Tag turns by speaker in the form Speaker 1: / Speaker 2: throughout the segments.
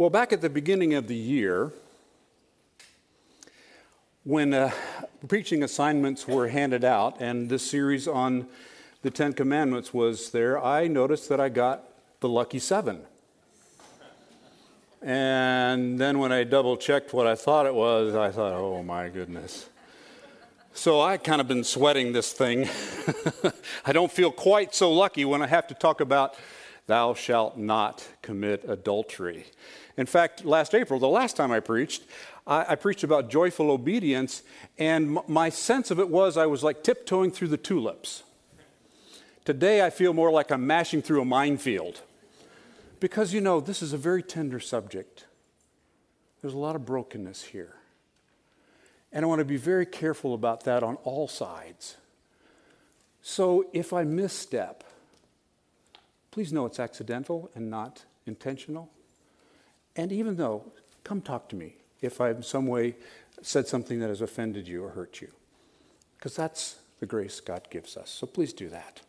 Speaker 1: Well, back at the beginning of the year, when uh, preaching assignments were handed out and this series on the Ten Commandments was there, I noticed that I got the lucky seven. And then when I double checked what I thought it was, I thought, oh my goodness. So I kind of been sweating this thing. I don't feel quite so lucky when I have to talk about thou shalt not commit adultery. In fact, last April, the last time I preached, I, I preached about joyful obedience, and m- my sense of it was I was like tiptoeing through the tulips. Today, I feel more like I'm mashing through a minefield. Because, you know, this is a very tender subject. There's a lot of brokenness here. And I want to be very careful about that on all sides. So if I misstep, please know it's accidental and not intentional. And even though, come talk to me if I've in some way said something that has offended you or hurt you. Because that's the grace God gives us. So please do that.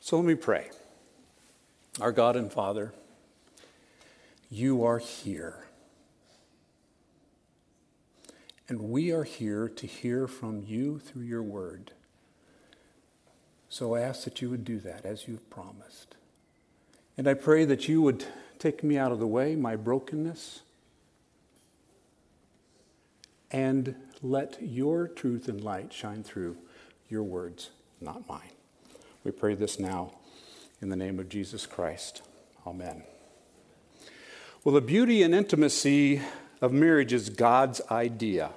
Speaker 1: So let me pray. Our God and Father, you are here. And we are here to hear from you through your word. So I ask that you would do that as you've promised. And I pray that you would take me out of the way, my brokenness, and let your truth and light shine through your words, not mine. We pray this now in the name of Jesus Christ. Amen. Well, the beauty and intimacy of marriage is God's idea.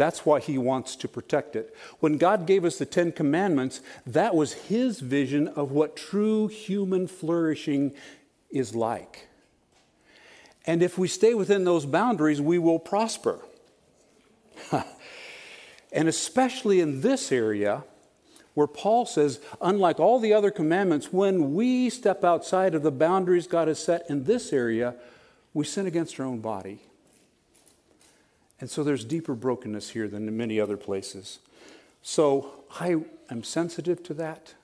Speaker 1: That's why he wants to protect it. When God gave us the Ten Commandments, that was his vision of what true human flourishing is like. And if we stay within those boundaries, we will prosper. and especially in this area, where Paul says, unlike all the other commandments, when we step outside of the boundaries God has set in this area, we sin against our own body. And so there's deeper brokenness here than in many other places. So I am sensitive to that,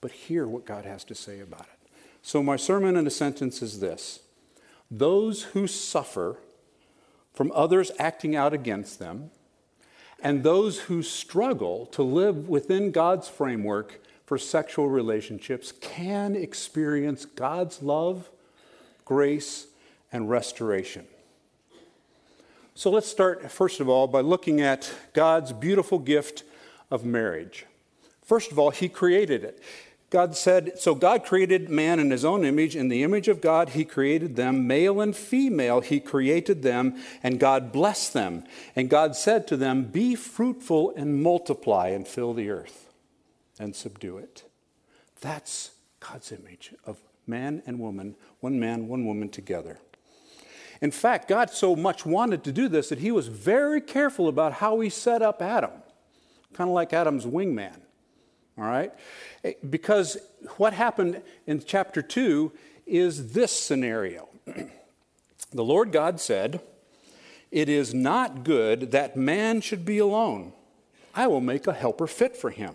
Speaker 1: but hear what God has to say about it. So my sermon in a sentence is this Those who suffer from others acting out against them, and those who struggle to live within God's framework for sexual relationships can experience God's love, grace, and restoration. So let's start, first of all, by looking at God's beautiful gift of marriage. First of all, He created it. God said, So God created man in his own image. In the image of God, he created them. Male and female, he created them. And God blessed them. And God said to them, Be fruitful and multiply and fill the earth and subdue it. That's God's image of man and woman, one man, one woman together. In fact, God so much wanted to do this that he was very careful about how he set up Adam, kind of like Adam's wingman. All right? Eh, because what happened in chapter 2 is this scenario. the Lord God said, It is not good that man should be alone. I will make a helper fit for him.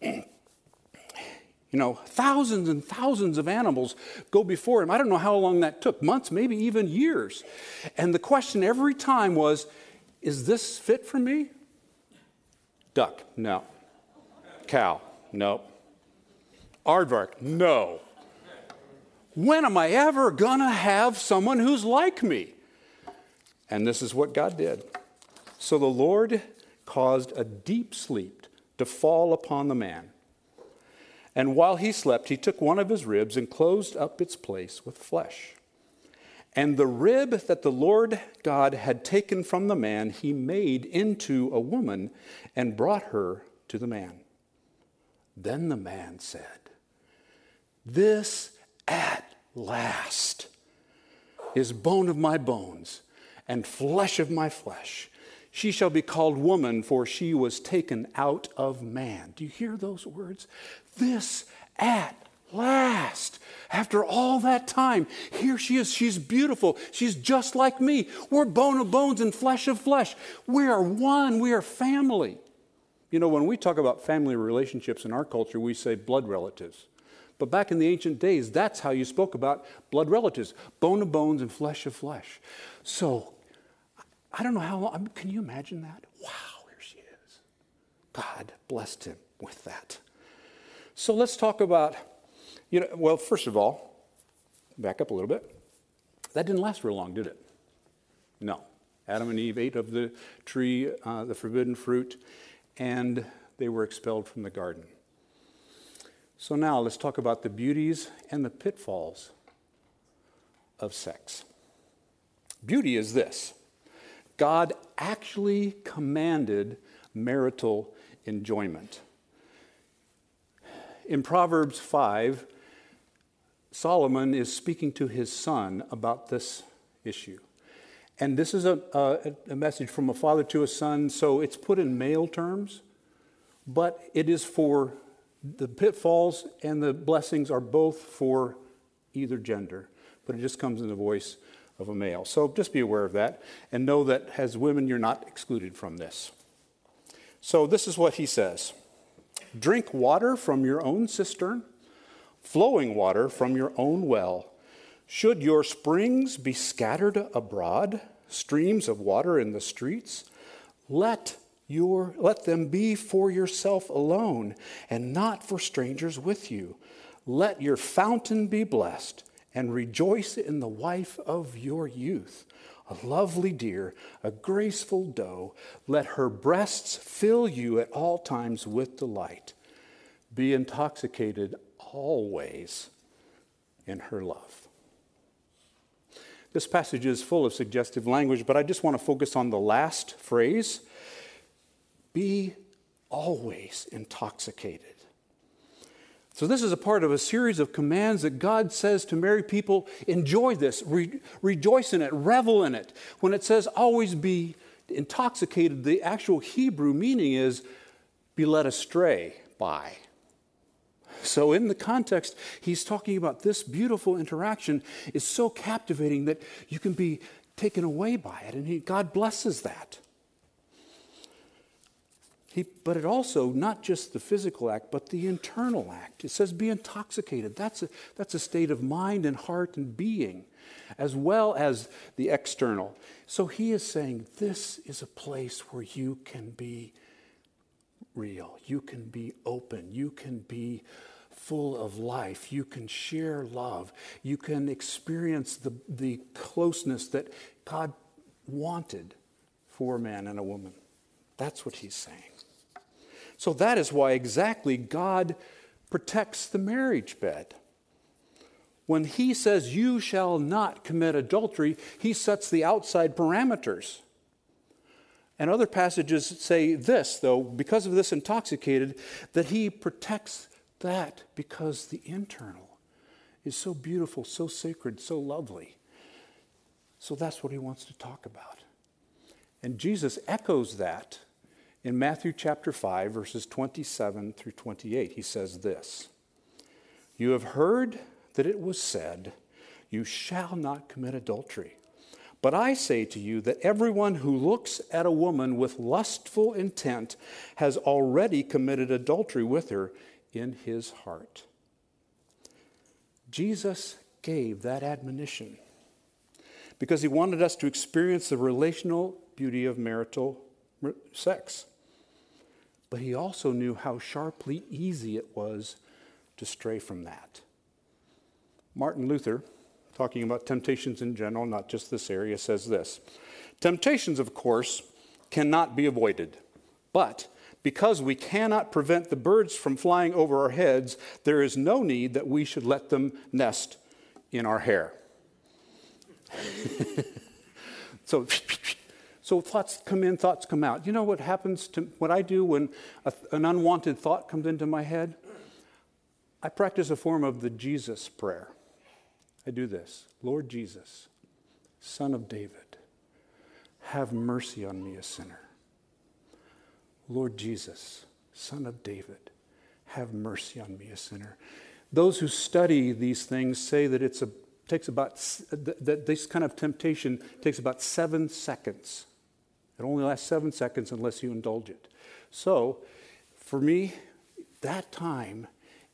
Speaker 1: You know, thousands and thousands of animals go before him. I don't know how long that took months, maybe even years. And the question every time was, Is this fit for me? Duck, no. Cow, no. Aardvark, no. When am I ever going to have someone who's like me? And this is what God did. So the Lord caused a deep sleep to fall upon the man. And while he slept, he took one of his ribs and closed up its place with flesh. And the rib that the Lord God had taken from the man, he made into a woman and brought her to the man. Then the man said, This at last is bone of my bones and flesh of my flesh. She shall be called woman, for she was taken out of man. Do you hear those words? This at last. After all that time, here she is. She's beautiful. She's just like me. We're bone of bones and flesh of flesh. We are one. We are family. You know, when we talk about family relationships in our culture, we say blood relatives. But back in the ancient days, that's how you spoke about blood relatives bone of bones and flesh of flesh. So, I don't know how long, can you imagine that? Wow, here she is. God blessed him with that. So, let's talk about, you know, well, first of all, back up a little bit. That didn't last real long, did it? No. Adam and Eve ate of the tree, uh, the forbidden fruit, and they were expelled from the garden. So now let's talk about the beauties and the pitfalls of sex. Beauty is this God actually commanded marital enjoyment. In Proverbs 5, Solomon is speaking to his son about this issue. And this is a, a, a, message from a father to a son, so it's put in male terms, but it is for the pitfalls and the blessings are both for either gender, but it just comes in the voice of a male. So just be aware of that and know that as women, you're not excluded from this. So this is what he says Drink water from your own cistern, flowing water from your own well. Should your springs be scattered abroad, streams of water in the streets, let your let them be for yourself alone and not for strangers with you. Let your fountain be blessed and rejoice in the wife of your youth, a lovely deer, a graceful doe. Let her breasts fill you at all times with delight. Be intoxicated always in her love. This passage is full of suggestive language, but I just want to focus on the last phrase be always intoxicated. So, this is a part of a series of commands that God says to married people enjoy this, re- rejoice in it, revel in it. When it says always be intoxicated, the actual Hebrew meaning is be led astray by. So, in the context, he's talking about this beautiful interaction is so captivating that you can be taken away by it, and he, God blesses that. He, but it also, not just the physical act, but the internal act. It says be intoxicated. That's a, that's a state of mind and heart and being, as well as the external. So he is saying this is a place where you can be real, you can be open, you can be full of life. You can share love. You can experience the, the closeness that God wanted for a man and a woman. That's what he's saying. So that is why exactly God protects the marriage bed. When he says, You shall not commit adultery, he sets the outside parameters. And other passages say this, though, because of this intoxicated, that he protects that because the internal is so beautiful, so sacred, so lovely. So that's what he wants to talk about. And Jesus echoes that in Matthew chapter 5, verses 27 through 28. He says this You have heard that it was said, You shall not commit adultery. But I say to you that everyone who looks at a woman with lustful intent has already committed adultery with her in his heart. Jesus gave that admonition because he wanted us to experience the relational beauty of marital sex. But he also knew how sharply easy it was to stray from that. Martin Luther, talking about temptations in general, not just this area, says this Temptations, of course, cannot be avoided, but because we cannot prevent the birds from flying over our heads, there is no need that we should let them nest in our hair. so, so thoughts come in, thoughts come out. You know what happens to what I do when a, an unwanted thought comes into my head? I practice a form of the Jesus prayer. I do this Lord Jesus, Son of David, have mercy on me, a sinner. Lord Jesus, Son of David, have mercy on me, a sinner. Those who study these things say that it takes about that this kind of temptation takes about seven seconds. It only lasts seven seconds unless you indulge it. So, for me, that time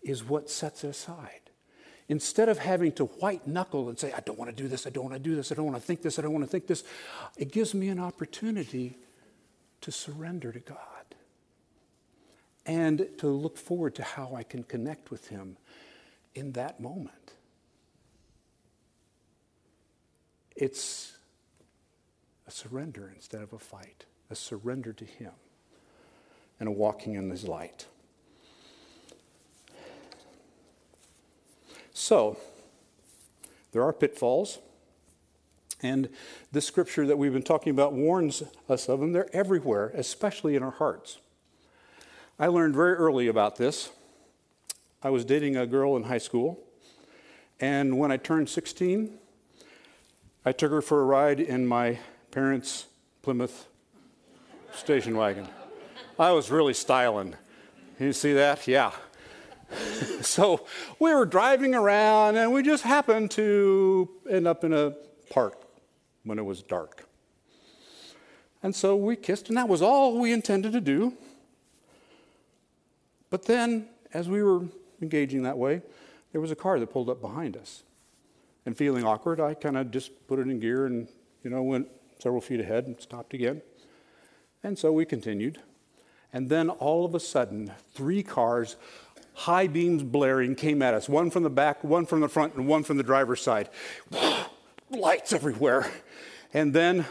Speaker 1: is what sets it aside. Instead of having to white knuckle and say, I don't want to do this, I don't want to do this, I don't want to think this, I don't want to think this, it gives me an opportunity to surrender to God and to look forward to how I can connect with Him in that moment. It's a surrender instead of a fight, a surrender to Him and a walking in His light. So, there are pitfalls. And this scripture that we've been talking about warns us of them. They're everywhere, especially in our hearts. I learned very early about this. I was dating a girl in high school, and when I turned 16, I took her for a ride in my parents' Plymouth station wagon. I was really styling. You see that? Yeah. so we were driving around and we just happened to end up in a park when it was dark. And so we kissed, and that was all we intended to do. But then, as we were engaging that way, there was a car that pulled up behind us. And feeling awkward, I kind of just put it in gear and, you know, went several feet ahead and stopped again. And so we continued. And then all of a sudden, three cars high beams blaring came at us one from the back, one from the front, and one from the driver's side. Lights everywhere. And then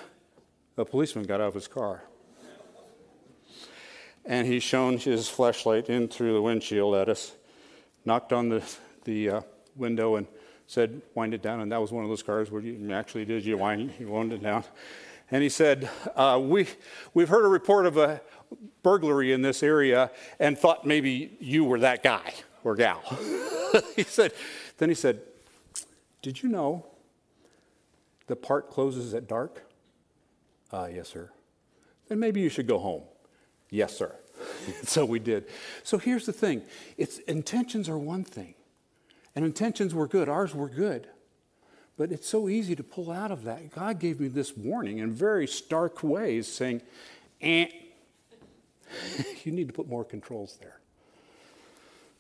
Speaker 1: a policeman got out of his car. And he shone his flashlight in through the windshield at us, knocked on the, the uh, window, and said, Wind it down. And that was one of those cars where you actually did, you wind, you wound it down. And he said, uh, we, We've heard a report of a, burglary in this area and thought maybe you were that guy or gal. he said, then he said, Did you know the park closes at dark? Uh, yes, sir. Then maybe you should go home. Yes, sir. so we did. So here's the thing it's intentions are one thing. And intentions were good. Ours were good. But it's so easy to pull out of that. God gave me this warning in very stark ways, saying, eh, you need to put more controls there.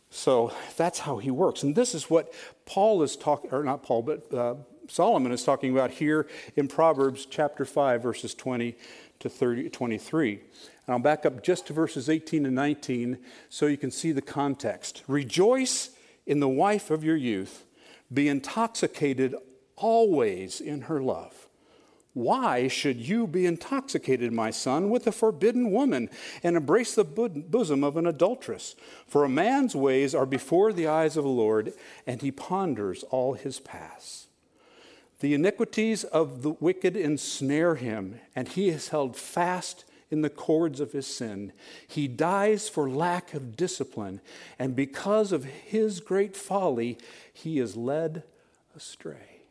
Speaker 1: So that's how he works. And this is what Paul is talking, or not Paul, but uh, Solomon is talking about here in Proverbs chapter 5, verses 20 to 30, 23. And I'll back up just to verses 18 and 19 so you can see the context. Rejoice in the wife of your youth, be intoxicated always in her love. Why should you be intoxicated, my son, with a forbidden woman and embrace the bosom of an adulteress? For a man's ways are before the eyes of the Lord, and he ponders all his paths. The iniquities of the wicked ensnare him, and he is held fast in the cords of his sin. He dies for lack of discipline, and because of his great folly, he is led astray.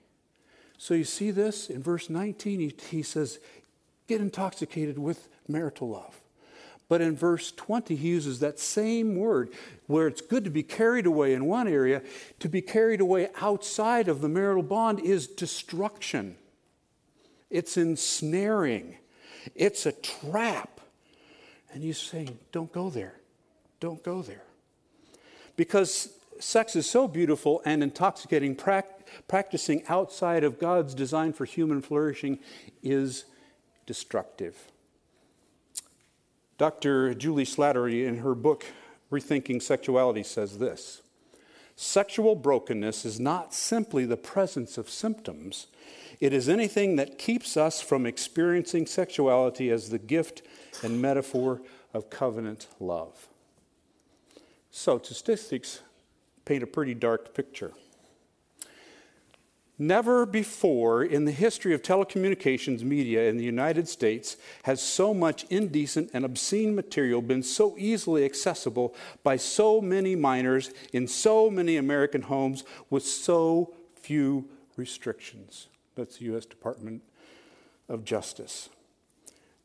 Speaker 1: So you see this in verse 19, he, he says, get intoxicated with marital love. But in verse 20, he uses that same word where it's good to be carried away in one area, to be carried away outside of the marital bond is destruction. It's ensnaring. It's a trap. And he's saying, don't go there. Don't go there. Because sex is so beautiful and intoxicating, practicing outside of God's design for human flourishing is destructive. Dr. Juli Slattery, in her book Rethinking Sexuality, says this Sexual brokenness is not simply the presence of symptoms, it is anything that keeps us from experiencing sexuality as the gift and metaphor of covenant love. So, statistics paint a pretty dark picture. Never before in the history of telecommunications media in the United States has so much indecent and obscene material been so easily accessible by so many minors in so many American homes with so few restrictions. That's the U.S. Department of Justice.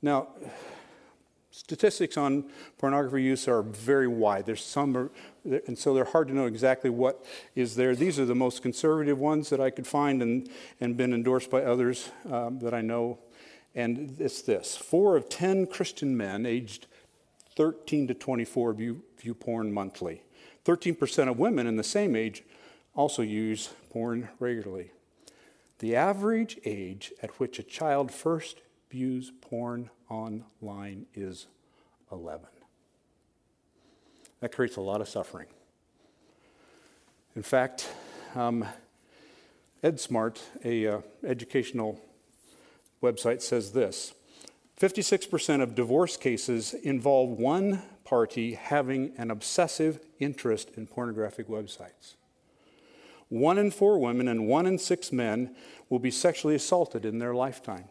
Speaker 1: Now, statistics on pornography use are very wide. There's some, and so they're hard to know exactly what is there. These are the most conservative ones that I could find and, and been endorsed by others um, that I know. And it's this four of 10 Christian men aged 13 to 24 view, view porn monthly. 13% of women in the same age also use porn regularly. The average age at which a child first views porn online is 11. That creates a lot of suffering. In fact, um, EdSmart, a uh, educational website, says this 56% of divorce cases involve one party having an obsessive interest in pornographic websites. One in four women and one in six men will be sexually assaulted in their lifetime.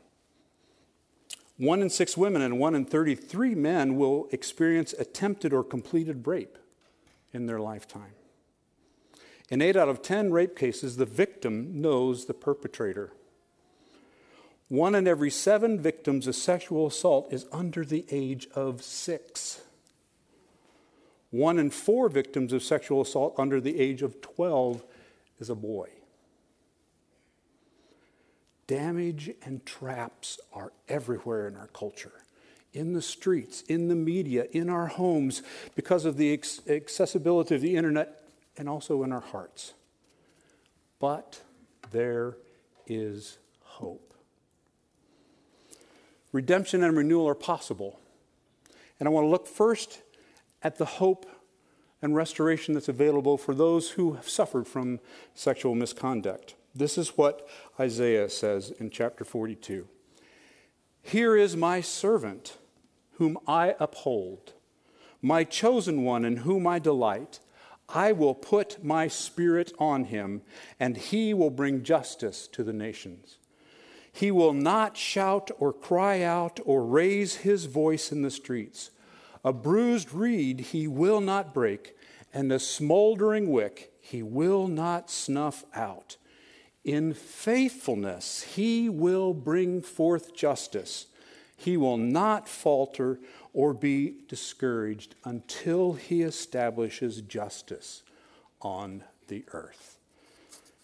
Speaker 1: One in six women and one in 33 men will experience attempted or completed rape in their lifetime. In eight out of 10 rape cases, the victim knows the perpetrator. One in every seven victims of sexual assault is under the age of six. One in four victims of sexual assault under the age of 12 is a boy. Damage and traps are everywhere in our culture in the streets, in the media, in our homes, because of the accessibility of the internet, and also in our hearts. But there is hope. Redemption and renewal are possible. And I want to look first at the hope and restoration that's available for those who have suffered from sexual misconduct. This is what Isaiah says in chapter 42 Here is my servant, whom I uphold, my chosen one, in whom I delight. I will put my spirit on him, and he will bring justice to the nations. He will not shout or cry out or raise his voice in the streets. A bruised reed he will not break, and the smoldering wick he will not snuff out. In faithfulness, he will bring forth justice. He will not falter or be discouraged until he establishes justice on the earth.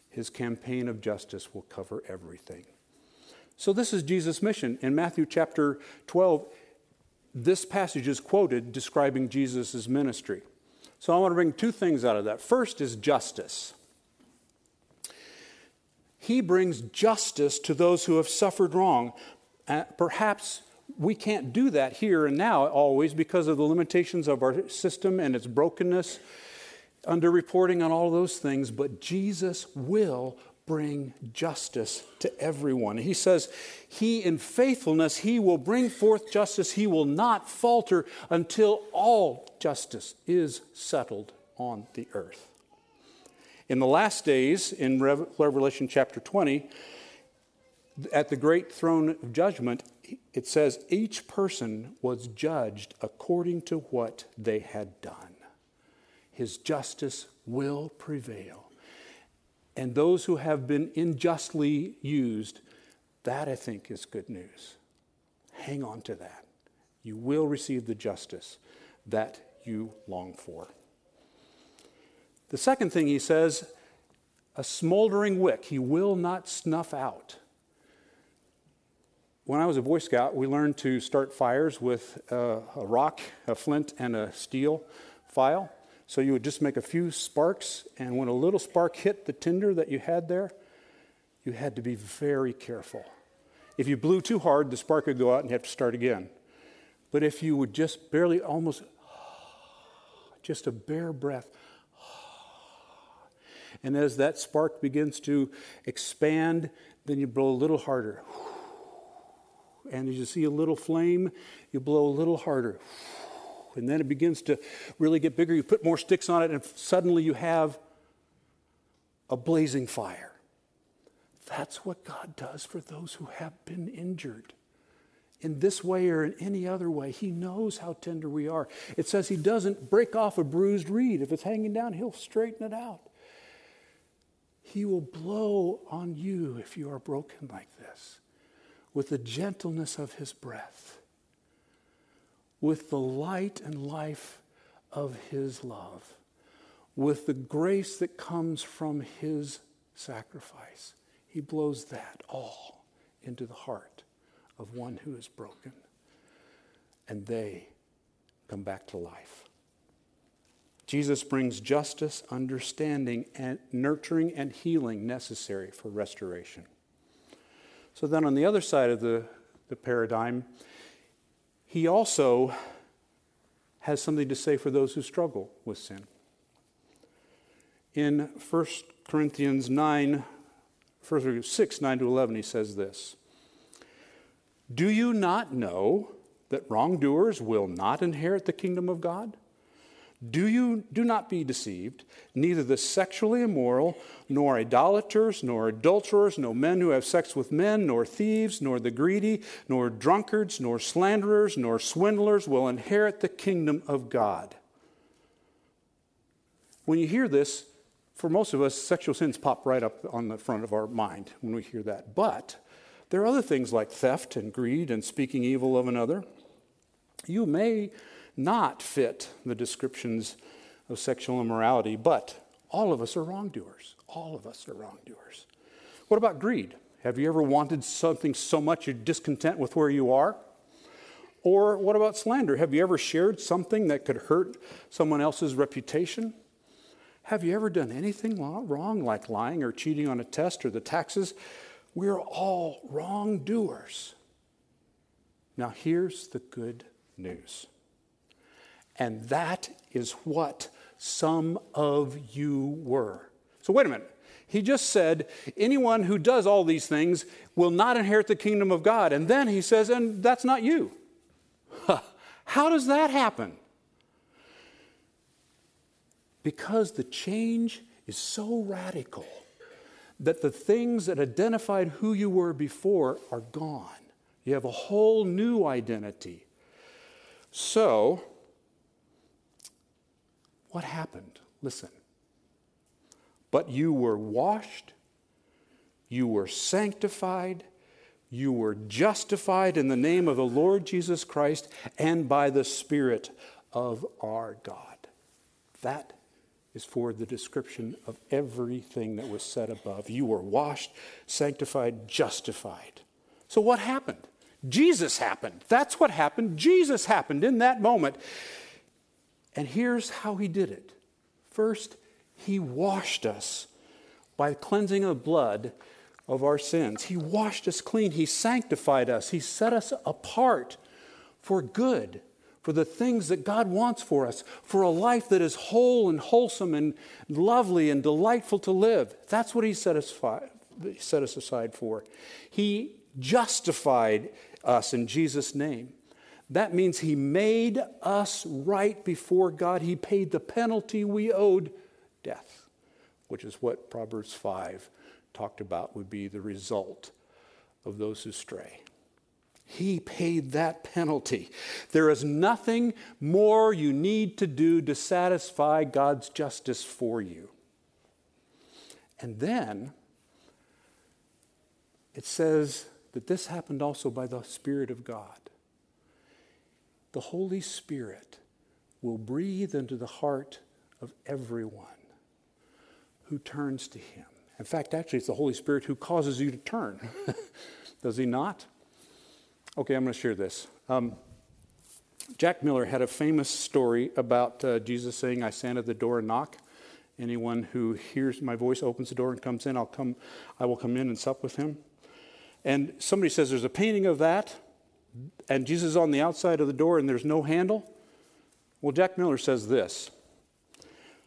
Speaker 1: His campaign of justice will cover everything. So, this is Jesus' mission. In Matthew chapter 12, this passage is quoted describing Jesus' ministry. So, I want to bring two things out of that. First is justice. He brings justice to those who have suffered wrong. Uh, perhaps we can't do that here and now always because of the limitations of our system and its brokenness, underreporting on all those things, but Jesus will bring justice to everyone. He says, He in faithfulness, He will bring forth justice. He will not falter until all justice is settled on the earth. In the last days, in Revelation chapter 20, at the great throne of judgment, it says each person was judged according to what they had done. His justice will prevail. And those who have been unjustly used, that I think is good news. Hang on to that. You will receive the justice that you long for. The second thing he says a smoldering wick he will not snuff out. When I was a Boy Scout, we learned to start fires with uh, a rock, a flint, and a steel file. So you would just make a few sparks, and when a little spark hit the tinder that you had there, you had to be very careful. If you blew too hard, the spark would go out and you have to start again. But if you would just barely almost, just a bare breath, and as that spark begins to expand, then you blow a little harder. And as you see a little flame, you blow a little harder. And then it begins to really get bigger. You put more sticks on it, and suddenly you have a blazing fire. That's what God does for those who have been injured. In this way or in any other way, He knows how tender we are. It says He doesn't break off a bruised reed. If it's hanging down, He'll straighten it out. He will blow on you if you are broken like this with the gentleness of His breath, with the light and life of His love, with the grace that comes from His sacrifice. He blows that all into the heart of one who is broken. And they come back to life. Jesus brings justice, understanding, and nurturing and healing necessary for restoration. So then, on the other side of the, the paradigm, he also has something to say for those who struggle with sin. In 1 Corinthians 9, 1 6, 9 to 11, he says this Do you not know that wrongdoers will not inherit the kingdom of God? Do you do not be deceived, neither the sexually immoral, nor idolaters, nor adulterers, nor men who have sex with men, nor thieves, nor the greedy, nor drunkards, nor slanderers, nor swindlers will inherit the kingdom of God. When you hear this, for most of us, sexual sins pop right up on the front of our mind when we hear that. But there are other things like theft and greed and speaking evil of another. You may not fit the descriptions of sexual immorality, but all of us are wrongdoers. All of us are wrongdoers. What about greed? Have you ever wanted something so much you're discontent with where you are? Or what about slander? Have you ever shared something that could hurt someone else's reputation? Have you ever done anything wrong, like lying or cheating on a test or the taxes? We're all wrongdoers. Now, here's the good news and that is what some of you were. So, wait a minute. He just said, anyone who does all these things will not inherit the kingdom of God. And then he says, and that's not you. How does that happen? Because the change is so radical that the things that identified who you were before are gone. You have a whole new identity. So, what happened? Listen. But you were washed, you were sanctified, you were justified in the name of the Lord Jesus Christ and by the Spirit of our God. That is for the description of everything that was said above. You were washed, sanctified, justified. So, what happened? Jesus happened. That's what happened. Jesus happened in that moment. And here's how he did it first, he washed us by cleansing the blood of our sins. He washed us clean, he sanctified us, he set us apart for good. For the things that God wants for us, for a life that is whole and wholesome and lovely and delightful to live. That's what He set us, fi- set us aside for. He justified us in Jesus' name. That means he made us right before God. He paid the penalty we owed death, which is what Proverbs 5 talked about would be the result of those who stray. He paid that penalty. There is nothing more you need to do to satisfy God's justice for you. And then it says that this happened also by the Spirit of God the Holy Spirit will breathe into the heart of everyone who turns to Him. In fact, actually, it's the Holy Spirit who causes you to turn. Does He not? Okay, I'm going to share this. Um, Jack Miller had a famous story about uh, Jesus saying, I stand at the door and knock. Anyone who hears my voice opens the door and comes in, I'll come, I will come in and sup with him. And somebody says there's a painting of that and Jesus is on the outside of the door and there's no handle? Well, Jack Miller says this.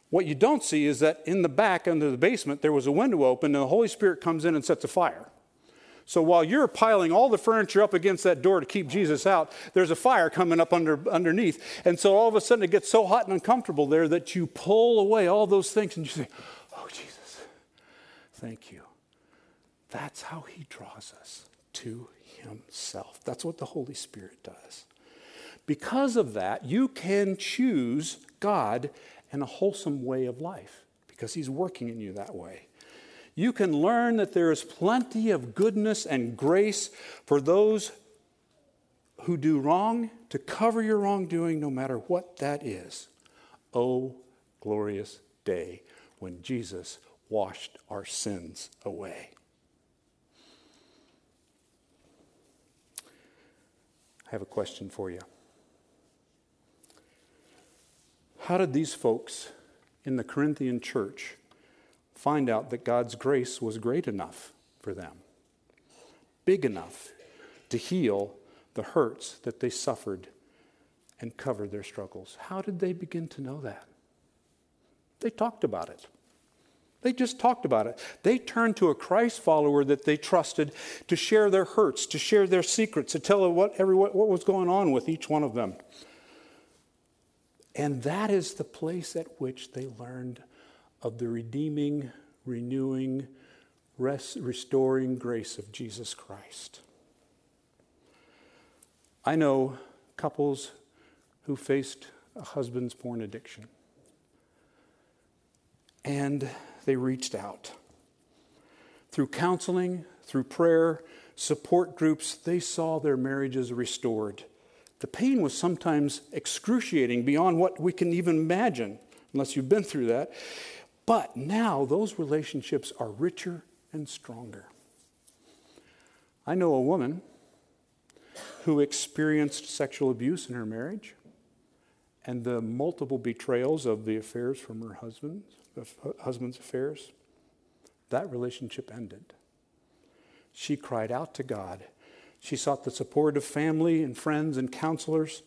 Speaker 1: What you don't see is that in the back, under the basement, there was a window open and the Holy Spirit comes in and sets a fire. So while you're piling all the furniture up against that door to keep Jesus out, there's a fire coming up under, underneath. And so all of a sudden it gets so hot and uncomfortable there that you pull away all those things and you say, Oh, Jesus, thank you. That's how he draws us to himself. That's what the Holy Spirit does. Because of that, you can choose God and a wholesome way of life because He's working in you that way. you can learn that there is plenty of goodness and grace for those who do wrong to cover your wrongdoing, no matter what that is. Oh, glorious day when Jesus washed our sins away. I have a question for you. How did these folks in the Corinthian church find out that God's grace was great enough for them, big enough to heal the hurts that they suffered and cover their struggles? How did they begin to know that? They talked about it. They just talked about it. They turned to a Christ follower that they trusted to share their hurts, to share their secrets, to tell what, what was going on with each one of them. And that is the place at which they learned of the redeeming, renewing, rest, restoring grace of Jesus Christ. I know couples who faced a husband's porn addiction. And they reached out. Through counseling, through prayer, support groups, they saw their marriages restored. The pain was sometimes excruciating beyond what we can even imagine, unless you've been through that. But now those relationships are richer and stronger. I know a woman who experienced sexual abuse in her marriage and the multiple betrayals of the affairs from her husband's, husband's affairs, that relationship ended. She cried out to God. She sought the support of family and friends and counselors.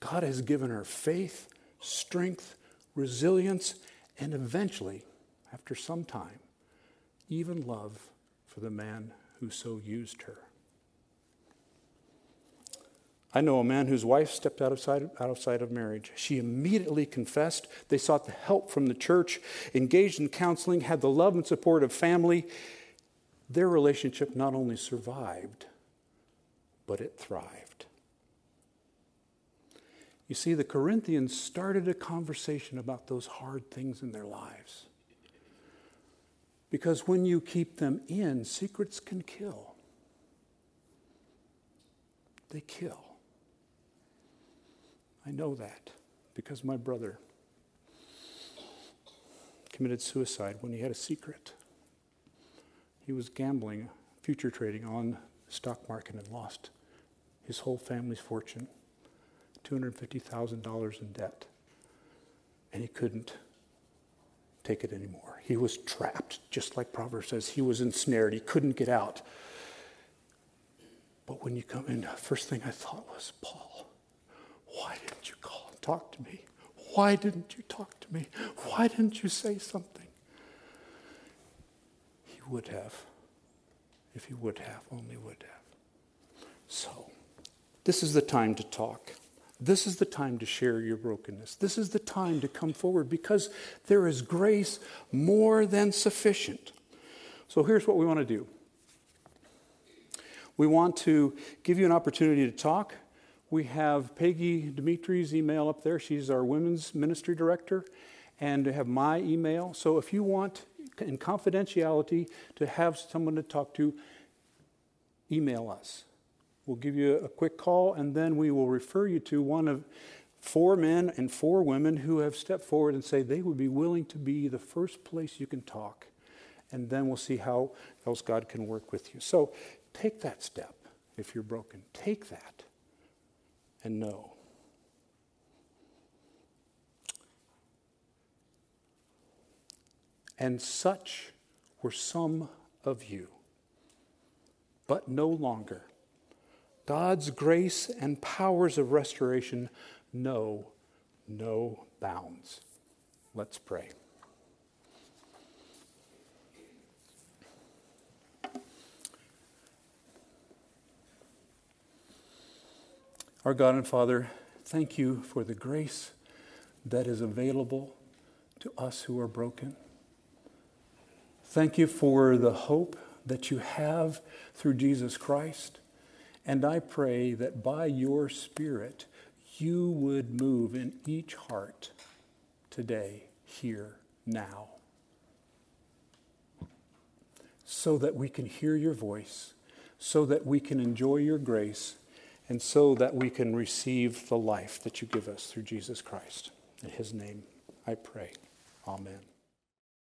Speaker 1: God has given her faith, strength, resilience, and eventually, after some time, even love for the man who so used her. I know a man whose wife stepped out of, sight, out of sight of marriage. She immediately confessed. They sought the help from the church, engaged in counseling, had the love and support of family. Their relationship not only survived, but it thrived. You see, the Corinthians started a conversation about those hard things in their lives. Because when you keep them in, secrets can kill. They kill. I know that because my brother committed suicide when he had a secret. He was gambling, future trading on the stock market and lost his whole family's fortune, $250,000 in debt. And he couldn't take it anymore. He was trapped, just like Proverbs says. He was ensnared. He couldn't get out. But when you come in, first thing I thought was, Paul, why didn't you call and talk to me? Why didn't you talk to me? Why didn't you say something? He would have. If he would have, only would have. So, this is the time to talk. This is the time to share your brokenness. This is the time to come forward because there is grace more than sufficient. So, here's what we want to do we want to give you an opportunity to talk. We have Peggy Dimitri's email up there. She's our women's ministry director. And have my email. So if you want, in confidentiality, to have someone to talk to, email us. We'll give you a quick call, and then we will refer you to one of four men and four women who have stepped forward and say they would be willing to be the first place you can talk. And then we'll see how else God can work with you. So take that step if you're broken. Take that and know. And such were some of you, but no longer. God's grace and powers of restoration know no bounds. Let's pray. Our God and Father, thank you for the grace that is available to us who are broken. Thank you for the hope that you have through Jesus Christ. And I pray that by your Spirit, you would move in each heart today, here, now. so that we can hear your voice, so that we can enjoy your grace, and so that we can receive the life that you give us through Jesus Christ. In his name I pray. Amen.